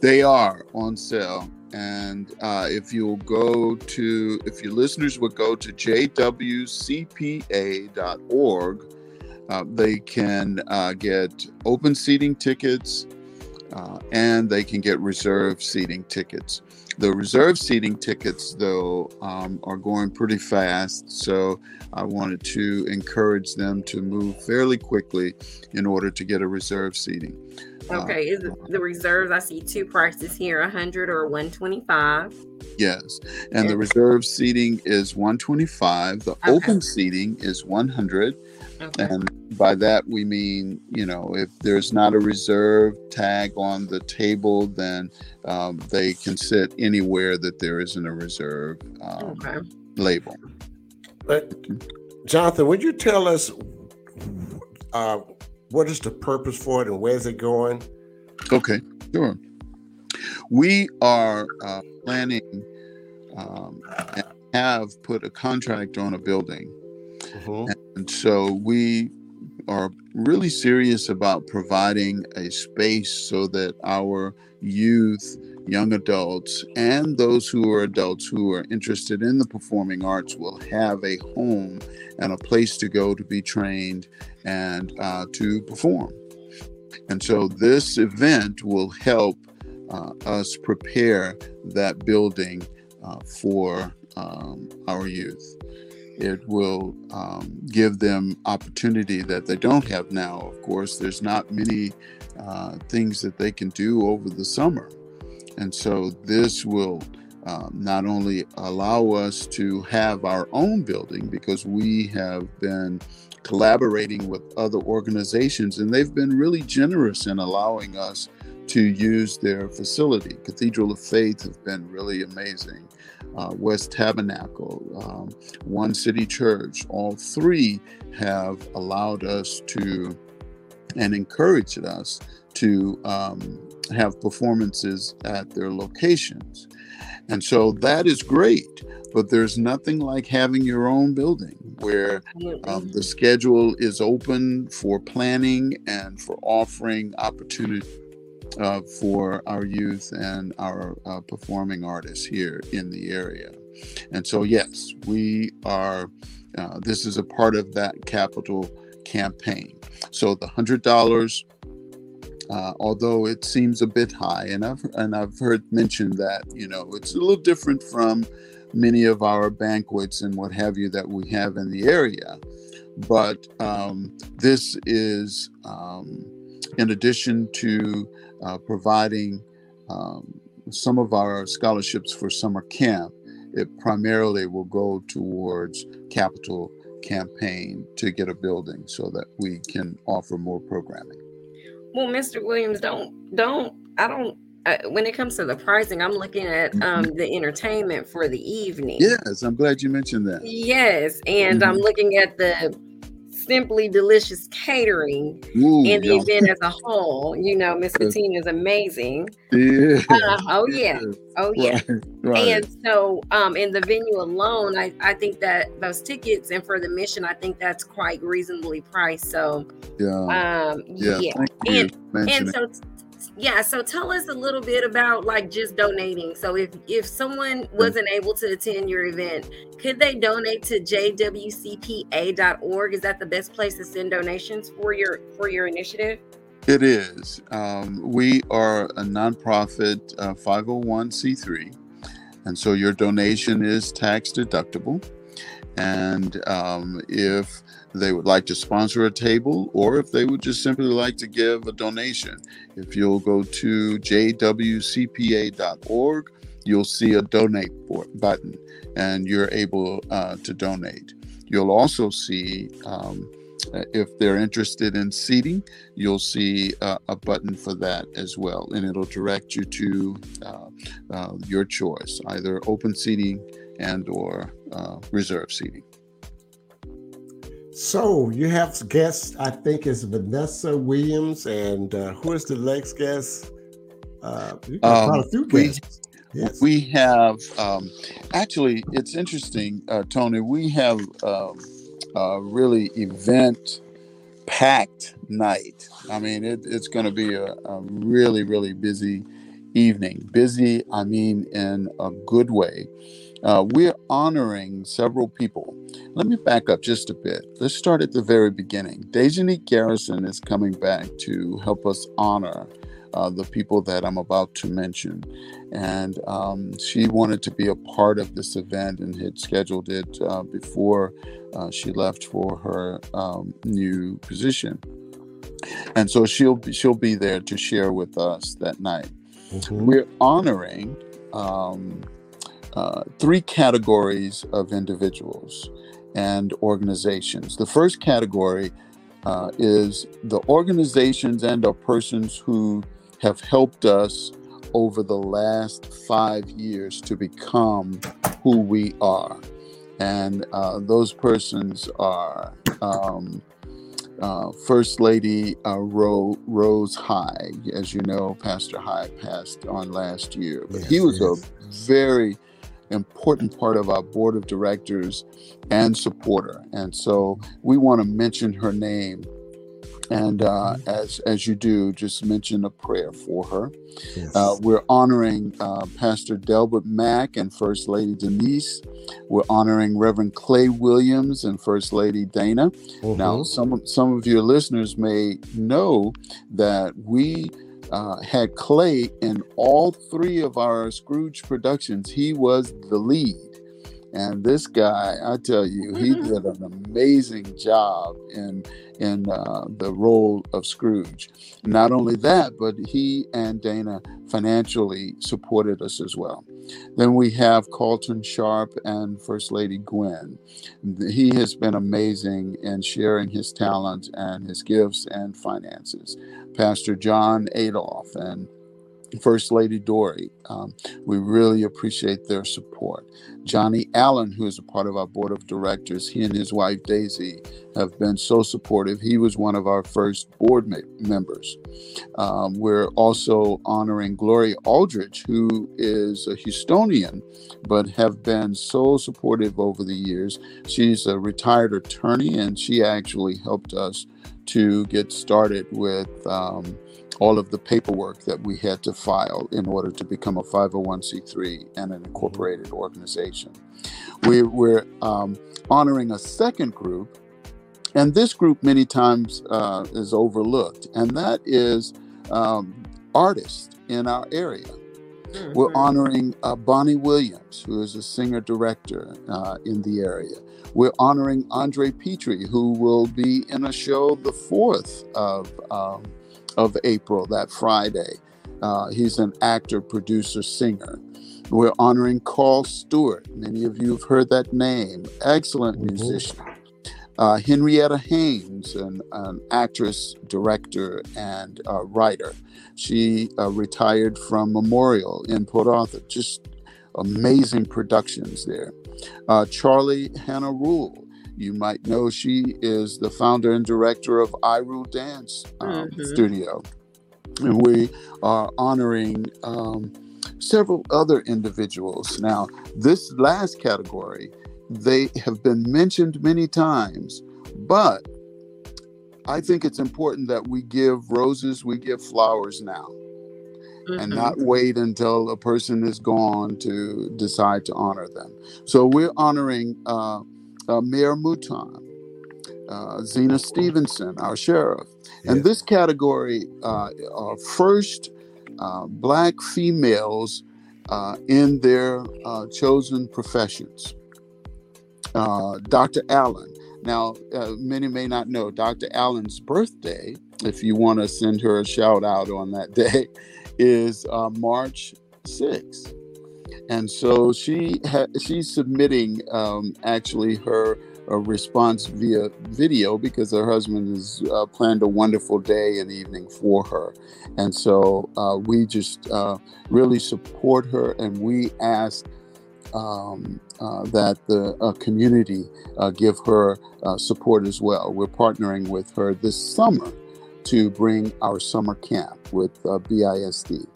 Speaker 3: They are on sale, and uh, if you'll go to, if your listeners would go to jwcpa.org, uh, they can uh, get open seating tickets uh, and they can get reserve seating tickets. The reserve seating tickets, though, um, are going pretty fast. So I wanted to encourage them to move fairly quickly in order to get a reserve seating.
Speaker 1: Uh, okay, uh, the reserves? I see two prices here: 100 or 125.
Speaker 3: Yes, and the reserve seating is 125. The okay. open seating is 100. Okay. And by that we mean, you know, if there's not a reserve tag on the table, then um, they can sit anywhere that there isn't a reserve um, okay. label.
Speaker 2: But Jonathan, would you tell us uh, what is the purpose for it and where's it going?
Speaker 3: Okay, sure. We are uh, planning um, and have put a contract on a building. Mm-hmm. And so we are really serious about providing a space so that our youth, young adults, and those who are adults who are interested in the performing arts will have a home and a place to go to be trained and uh, to perform. And so this event will help uh, us prepare that building uh, for um, our youth. It will um, give them opportunity that they don't have now. Of course, there's not many uh, things that they can do over the summer. And so this will um, not only allow us to have our own building because we have been collaborating with other organizations and they've been really generous in allowing us to use their facility. Cathedral of Faith have been really amazing uh, West Tabernacle, um, One City Church, all three have allowed us to and encouraged us to um, have performances at their locations. And so that is great, but there's nothing like having your own building where um, the schedule is open for planning and for offering opportunity uh, for our youth and our uh, performing artists here in the area. And so, yes, we are, uh, this is a part of that capital campaign. So the $100, uh, although it seems a bit high, and I've, and I've heard mentioned that, you know, it's a little different from many of our banquets and what have you that we have in the area. But um, this is, um, in addition to uh, providing um, some of our scholarships for summer camp, it primarily will go towards capital campaign to get a building so that we can offer more programming.
Speaker 1: Well, Mr. Williams, don't don't I don't uh, when it comes to the pricing, I'm looking at um, mm-hmm. the entertainment for the evening.
Speaker 3: Yes, I'm glad you mentioned that.
Speaker 1: Yes, and mm-hmm. I'm looking at the simply delicious catering Ooh, and the yeah. event as a whole. You know, Miss Katina is amazing.
Speaker 3: Yeah. Uh,
Speaker 1: oh yeah. Oh yeah. Right, right. And so um in the venue alone, I, I think that those tickets and for the mission, I think that's quite reasonably priced. So
Speaker 3: yeah.
Speaker 1: Um yeah. yeah. And, and so yeah so tell us a little bit about like just donating. So if if someone wasn't able to attend your event could they donate to jwcpa.org is that the best place to send donations for your for your initiative?
Speaker 3: It is. Um, we are a nonprofit uh, 501c3 and so your donation is tax deductible. And um, if they would like to sponsor a table or if they would just simply like to give a donation. If you'll go to jwcpa.org you'll see a donate button and you're able uh, to donate. You'll also see, um, if they're interested in seating, you'll see uh, a button for that as well. And it'll direct you to uh, uh, your choice, either open seating and or uh, reserve seating.
Speaker 2: So you have guests, I think is Vanessa Williams, and uh, who is the next guest? Uh, um, a few guests.
Speaker 3: We, yes. we have um, actually, it's interesting, uh, Tony. We have um, a really event packed night. I mean, it, it's going to be a, a really, really busy evening. Busy, I mean, in a good way. Uh, we're honoring several people. Let me back up just a bit. Let's start at the very beginning. Dejanique Garrison is coming back to help us honor uh, the people that I'm about to mention. And um, she wanted to be a part of this event and had scheduled it uh, before uh, she left for her um, new position. And so she'll be, she'll be there to share with us that night. Mm-hmm. We're honoring um, uh, three categories of individuals and organizations. The first category uh, is the organizations and or persons who have helped us over the last five years to become who we are. And uh, those persons are um, uh, First Lady uh, Ro- Rose High. As you know, Pastor High passed on last year, but yes, he was yes. a very important part of our board of directors and supporter. And so we want to mention her name. And uh, as as you do, just mention a prayer for her. Yes. Uh, we're honoring uh, Pastor Delbert Mack and First Lady Denise. We're honoring Reverend Clay Williams and First Lady Dana. Mm-hmm. Now, some some of your listeners may know that we uh, had Clay in all three of our Scrooge productions. He was the lead. And this guy, I tell you, he mm-hmm. did an amazing job in in uh, the role of Scrooge. Not only that, but he and Dana financially supported us as well. Then we have Carlton Sharp and First Lady Gwen. He has been amazing in sharing his talent and his gifts and finances. Pastor John Adolph. And First Lady Dory. Um, we really appreciate their support. Johnny Allen, who is a part of our board of directors, he and his wife Daisy have been so supportive. He was one of our first board ma- members. Um, we're also honoring Gloria Aldrich, who is a Houstonian, but have been so supportive over the years. She's a retired attorney, and she actually helped us to get started with. Um, all of the paperwork that we had to file in order to become a 501c3 and an incorporated organization. We, we're um, honoring a second group, and this group many times uh, is overlooked, and that is um, artists in our area. Mm-hmm. We're honoring uh, Bonnie Williams, who is a singer director uh, in the area. We're honoring Andre Petrie, who will be in a show the 4th of um, of April, that Friday. Uh, he's an actor, producer, singer. We're honoring Carl Stewart. Many of you have heard that name. Excellent mm-hmm. musician. Uh, Henrietta Haynes, an, an, actress, director, and uh, writer. She uh, retired from Memorial in Port Arthur. Just amazing productions there. Uh, Charlie Hannah Rule, you might know she is the founder and director of iRule Dance um, mm-hmm. Studio. And we are honoring um, several other individuals. Now, this last category, they have been mentioned many times, but I think it's important that we give roses, we give flowers now. Mm-hmm. and not wait until a person is gone to decide to honor them. So we're honoring uh, uh, Mayor Mouton, uh, Zena Stevenson, our sheriff. And this category uh, are first uh, black females uh, in their uh, chosen professions. Dr. Allen. Now, many may not know Dr. Allen's birthday, if you want to send her a shout out on that day, is March 6th. And so she ha- she's submitting um, actually her a response via video because her husband has uh, planned a wonderful day and evening for her. And so uh, we just uh, really support her and we ask um, uh, that the uh, community uh, give her support as well. We're partnering with her this summer to bring our summer camp with BISD.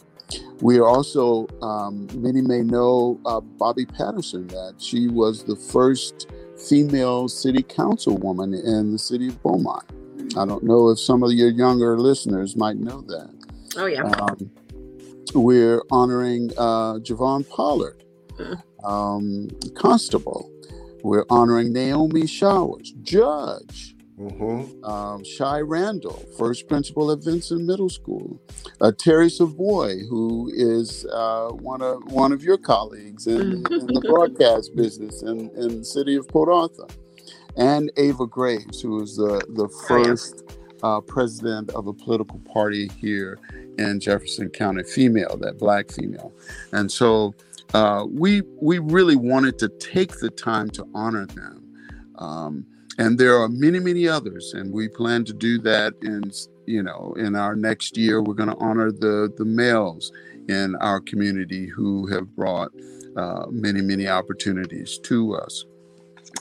Speaker 3: We are also, um, many may know Bobby Patterson, that she was the first female city councilwoman in the city of Beaumont. I don't know if some of your younger listeners might know that.
Speaker 1: Oh, yeah. Um,
Speaker 3: we're honoring uh, Javon Pollard, hmm. um, constable. We're honoring Naomi Showers, judge. Mm-hmm. Um, Shy Randall, first principal at Vincent Middle School. Uh, Terry Savoy, who is uh, one of one of your colleagues in, in the broadcast business in, in the city of Port Arthur. And Ava Graves, who is the, the first uh, president of a political party here in Jefferson County, female, that black female. And so uh, we we really wanted to take the time to honor them. Um, and there are many many others and we plan to do that in you know in our next year. We're going to honor the the males in our community who have brought uh, many many opportunities to us.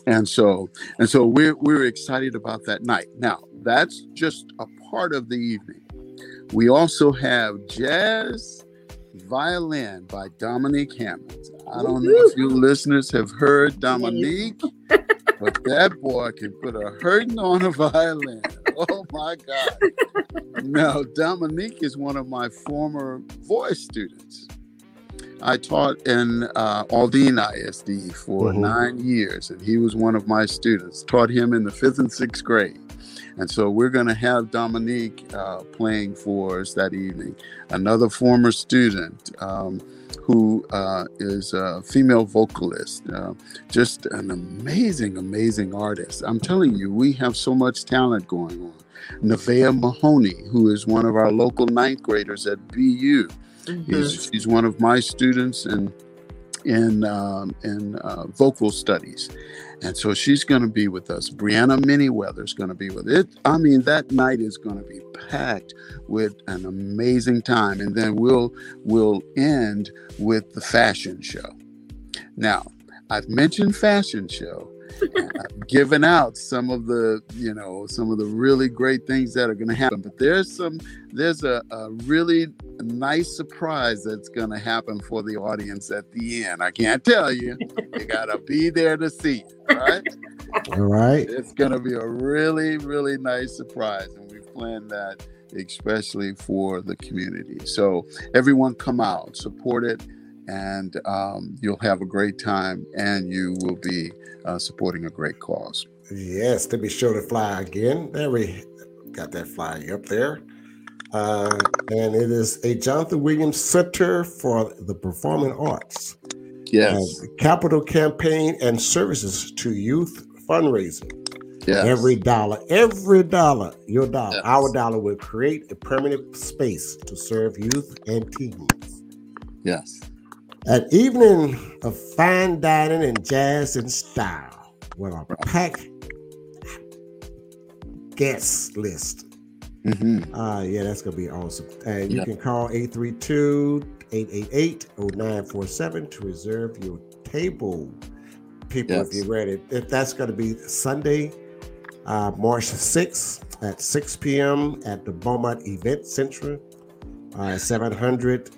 Speaker 3: And so and so we're we're excited about that night. Now that's just a part of the evening. We also have jazz violin by dominique hammond i don't know if you listeners have heard dominique but that boy can put a hurting on a violin. Oh my God. Now, Dominique is one of my former voice students. I taught in uh, Aldine ISD for mm-hmm. nine years, and he was one of my students. Taught him in the fifth and sixth grade. And so we're going to have Dominique uh, playing for us that evening. Another former student. Um, who uh, is a female vocalist, uh, just an amazing, amazing artist. I'm telling you, we have so much talent going on. Nevaeh Mahoney, who is one of our local ninth graders at BU. Mm-hmm. she's one of my students in in um, in uh, vocal studies, and so she's going to be with us. Brianna Manyweather is going to be with it. I mean, that night is going to be packed with an amazing time, and then we'll we'll end with the fashion show. Now, I've mentioned fashion show. I've given out some of the, you know, some of the really great things that are going to happen. But there's some, there's a, a really nice surprise that's going to happen for the audience at the end. I can't tell you. You got to be there to see it. Right.
Speaker 2: All right.
Speaker 3: It's going to be a really, really nice surprise. And we've planned that especially for the community. So everyone come out, support it and um, you'll have a great time and you will be uh, supporting a great cause.
Speaker 2: Yes, to be sure to fly again. There we got that flag up there. Uh, and it is a Jonathan Williams Center for the Performing Arts.
Speaker 3: Yes.
Speaker 2: Uh, capital campaign and services to youth fundraising.
Speaker 3: Yes.
Speaker 2: Every dollar, every dollar, your dollar, yes. our dollar will create a permanent space to serve youth and teens.
Speaker 3: Yes.
Speaker 2: An evening of fine dining and jazz and style with a packed guest list. Mm-hmm. Uh, yeah, that's going to be awesome. And you can call 832 888 0947 to reserve your table. People, yes. if you're ready, if that's going to be Sunday, uh, March 6th at 6 p.m. at the Beaumont Event Center, uh, 700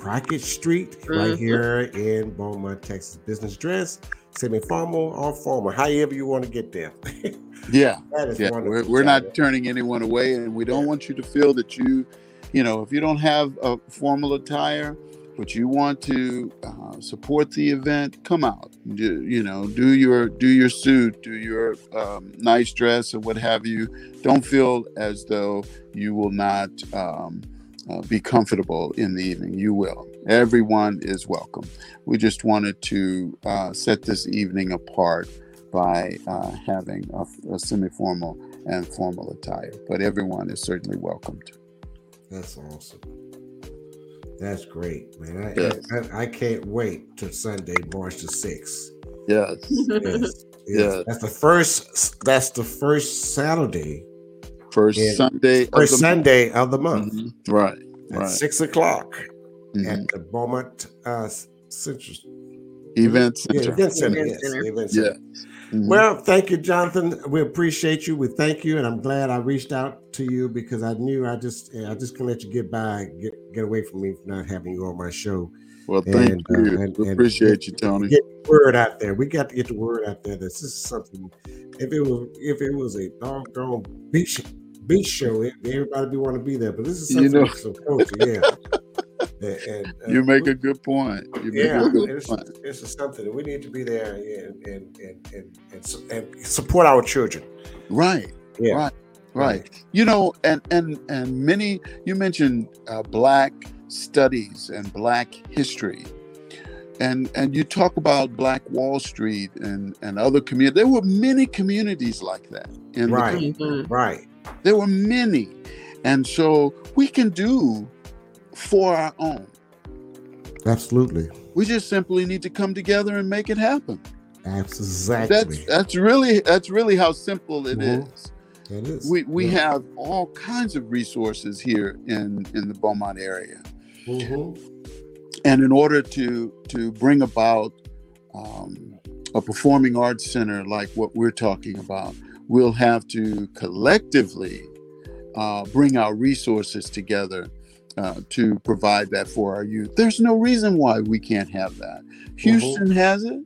Speaker 2: Crockett Street, mm-hmm. right here in Beaumont, Texas. Business dress, semi-formal or formal, however you want to get there.
Speaker 3: yeah, yeah. We're, we're not turning anyone away, and we don't want you to feel that you, you know, if you don't have a formal attire, but you want to uh, support the event, come out. Do, you know, do your do your suit, do your um, nice dress, or what have you. Don't feel as though you will not. Um, uh, be comfortable in the evening. You will. Everyone is welcome. We just wanted to uh, set this evening apart by uh, having a, a semi formal and formal attire, but everyone is certainly welcomed.
Speaker 2: That's awesome. That's great, man. I,
Speaker 3: Yes.
Speaker 2: I, I can't wait to Sunday, March the sixth.
Speaker 3: Yes.
Speaker 2: Yes,
Speaker 3: Yeah.
Speaker 2: That's the first. That's the first Saturday,
Speaker 3: First
Speaker 2: Yeah.
Speaker 3: Sunday. of
Speaker 2: first
Speaker 3: the
Speaker 2: Sunday of the month
Speaker 3: month. Mhm. Right.
Speaker 2: at
Speaker 3: Right.
Speaker 2: six o'clock
Speaker 3: Mhm.
Speaker 2: at the Beaumont uh, Central
Speaker 3: Event
Speaker 2: yeah,
Speaker 3: Center.
Speaker 2: Event Center.
Speaker 1: Event
Speaker 2: yes,
Speaker 1: Center.
Speaker 3: Yeah.
Speaker 2: Center.
Speaker 3: Mhm.
Speaker 2: Well, thank you, Jonathan. We appreciate you. We thank you, and I'm glad I reached out to you because I knew I just I just couldn't let you get by, get get away from me for not having you on my show.
Speaker 3: Well, thank
Speaker 2: and, uh,
Speaker 3: you.
Speaker 2: and-
Speaker 3: We appreciate you, Tony.
Speaker 2: Get the word out there. We got to get the word out there. that This is something. If it was if it was a doggone beach beach show, everybody would want to be there. But this is
Speaker 3: You
Speaker 2: something
Speaker 3: know.
Speaker 2: that's so close, yeah. And, uh,
Speaker 3: You make a good point. You
Speaker 2: yeah,
Speaker 3: good
Speaker 2: it's,
Speaker 3: point.
Speaker 2: it's something that we need to be there and and and and, and, and support our children.
Speaker 3: Right.
Speaker 2: Yeah.
Speaker 3: Right. Right. You know, and and and many you mentioned uh, black studies and black history. And and you talk about Black Wall Street and and other communities. There were many communities like that in the
Speaker 2: Right.
Speaker 3: country.
Speaker 1: Mhm.
Speaker 2: Right.
Speaker 3: There were many. And so we can do for our own.
Speaker 2: Absolutely.
Speaker 3: We just simply need to come together and make it happen.
Speaker 2: Exactly.
Speaker 3: That's that's really that's really how simple it is.
Speaker 2: Mhm. That is.
Speaker 3: We we
Speaker 2: Yeah.
Speaker 3: have all kinds of resources here in in the Beaumont area,
Speaker 2: Mhm.
Speaker 3: and in order to to bring about um, a performing arts center like what we're talking about, we'll have to collectively uh, bring our resources together uh, to provide that for our youth. There's no reason why we can't have that. Houston has it,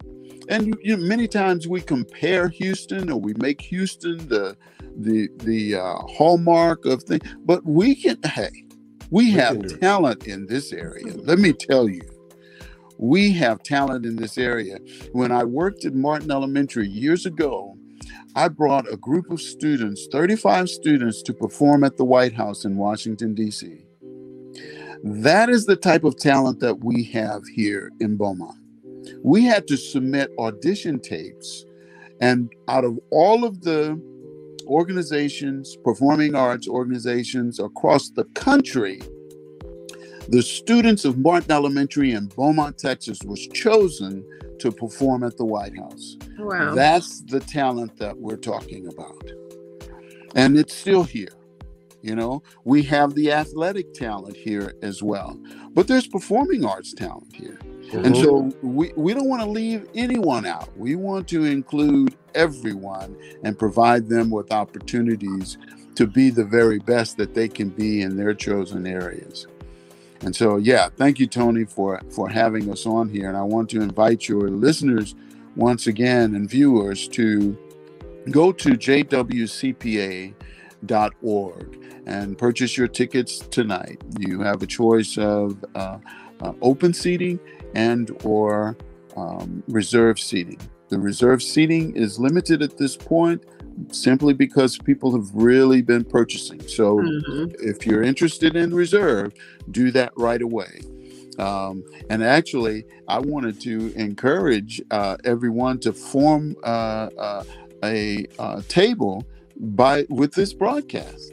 Speaker 3: and you, you, many times we compare Houston or we make Houston the the the uh, hallmark of things. But we can, hey, we
Speaker 2: We
Speaker 3: have
Speaker 2: can do it.
Speaker 3: talent in this area. Let me tell you, we have talent in this area. When I worked at Martin Elementary years ago, I brought a group of students, 35 students, to perform at the White House in Washington, D.C. That is the type of talent that we have here in Beaumont. We had to submit audition tapes, and out of all of the organizations, performing arts organizations across the country, the students of Martin Elementary in Beaumont, Texas, was chosen to perform at the White House.
Speaker 1: Wow.
Speaker 3: That's the talent that we're talking about. And it's still here. You know, we have the athletic talent here as well, but there's performing arts talent here. And
Speaker 2: Mhm.
Speaker 3: so we, we don't want to leave anyone out. We want to include everyone and provide them with opportunities to be the very best that they can be in their chosen areas. And so, yeah, thank you, Tony, for for having us on here. And I want to invite your listeners once again and viewers to go to jwcpa.org and purchase your tickets tonight. You have a choice of uh, uh, open seating and or um, reserve seating. The reserve seating is limited at this point simply because people have really been purchasing. So
Speaker 1: Mhm.
Speaker 3: if you're interested in reserve, do that right away. Um, and actually, I wanted to encourage uh, everyone to form uh, uh, a uh, table by with this broadcast.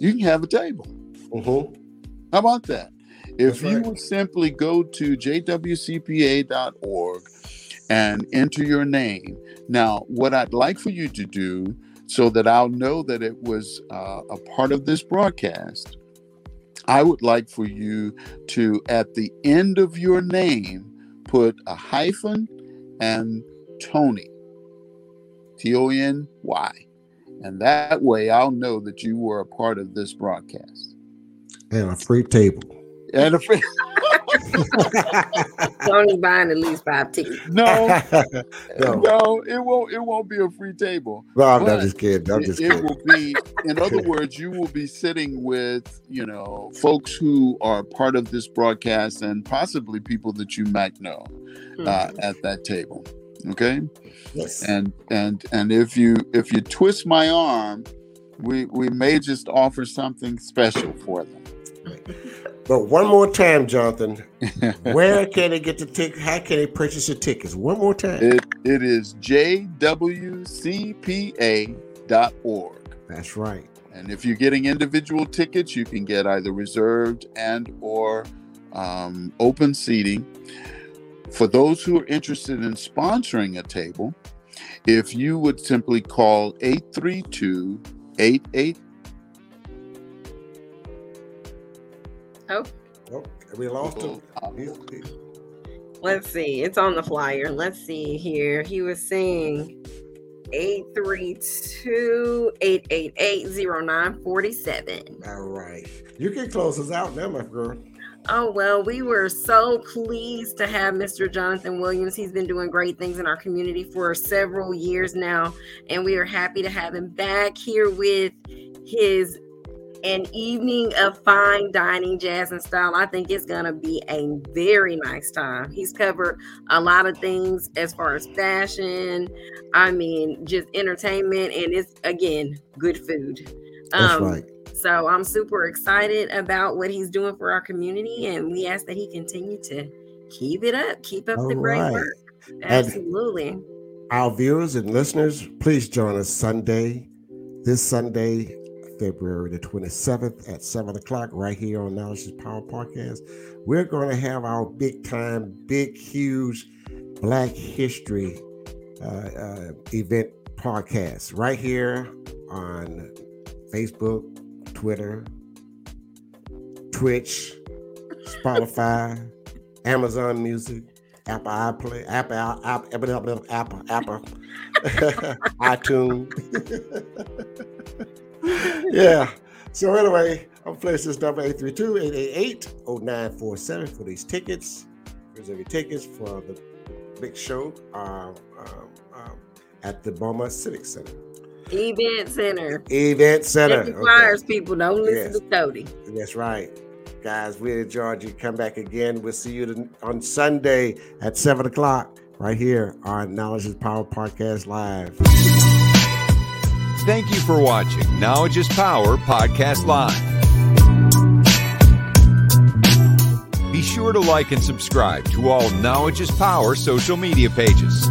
Speaker 3: You can have a table.
Speaker 2: Mhm.
Speaker 3: How about that? If
Speaker 2: That's
Speaker 3: you
Speaker 2: right.
Speaker 3: would simply go to jwcpa.org and enter your name. Now, what I'd like for you to do so that I'll know that it was uh, a part of this broadcast, I would like for you to, at the end of your name, put a hyphen and Tony, T O N Y. And that way I'll know that you were a part of this broadcast.
Speaker 2: And a free table.
Speaker 3: And a friend.
Speaker 1: Tony buying at least five tickets.
Speaker 3: No,
Speaker 2: no,
Speaker 3: no, it won't. It won't be a free table.
Speaker 2: no, I'm
Speaker 3: But
Speaker 2: not just kidding. I'm
Speaker 3: It,
Speaker 2: just
Speaker 3: it
Speaker 2: kidding.
Speaker 3: will be. In other words, you will be sitting with you know folks who are part of this broadcast and possibly people that you might know uh,
Speaker 1: Mhm.
Speaker 3: at that table. Okay,
Speaker 2: Yes.
Speaker 3: and and and if you if you twist my arm, we we may just offer something special for them.
Speaker 2: But one more time, Jonathan, where can they get the ticket? How can they purchase the tickets? One more time.
Speaker 3: It it is jwcpa.org.
Speaker 2: That's right.
Speaker 3: And if you're getting individual tickets, you can get either reserved and or um, open seating. For those who are interested in sponsoring a table, if you would simply call 832 88
Speaker 1: Oh,
Speaker 2: Oh, we lost him.
Speaker 1: Let's see. It's on the flyer. Let's see here. He was saying 832 888 0947.
Speaker 2: All right. You can close us out now, my girl.
Speaker 1: Oh, well, we were so pleased to have Mr. Jonathan Williams. He's been doing great things in our community for several years now, and we are happy to have him back here with his an evening of fine dining, jazz and style. I think it's going to be a very nice time. He's covered a lot of things as far as fashion, I mean, just entertainment, and it's again good food.
Speaker 2: That's
Speaker 1: Um,
Speaker 2: right.
Speaker 1: so I'm super excited about what he's doing for our community, and we ask that he continue to keep it up, keep up
Speaker 2: All
Speaker 1: the great
Speaker 2: right.
Speaker 1: work. Absolutely.
Speaker 2: Our viewers and listeners, please join us Sunday, this Sunday, February the 27th at 7 o'clock, right here on Knowledge Power Podcast. We're going to have our big time, big, huge Black History uh, uh, event podcast right here on Facebook, Twitter, Twitch, Spotify, Amazon Music, Apple iPlay, Apple, Apple, Apple, Apple, Apple, Apple, iTunes. yeah. So anyway, I'm placing this number 832-888-0947 for these tickets. Reserve your tickets for the big show um, um, um, at the Beaumont Civic Center.
Speaker 1: Event Center.
Speaker 2: Event Center.
Speaker 1: The
Speaker 2: Okay.
Speaker 1: flyers, people. Don't listen
Speaker 2: Yes.
Speaker 1: to Cody.
Speaker 2: That's right. Guys, we enjoyed you. Come back again. We'll see you on Sunday at 7 o'clock right here on Knowledge is Power Podcast Live.
Speaker 4: Thank you for watching Knowledge is Power Podcast Live. Be sure to like and subscribe to all Knowledge is Power social media pages.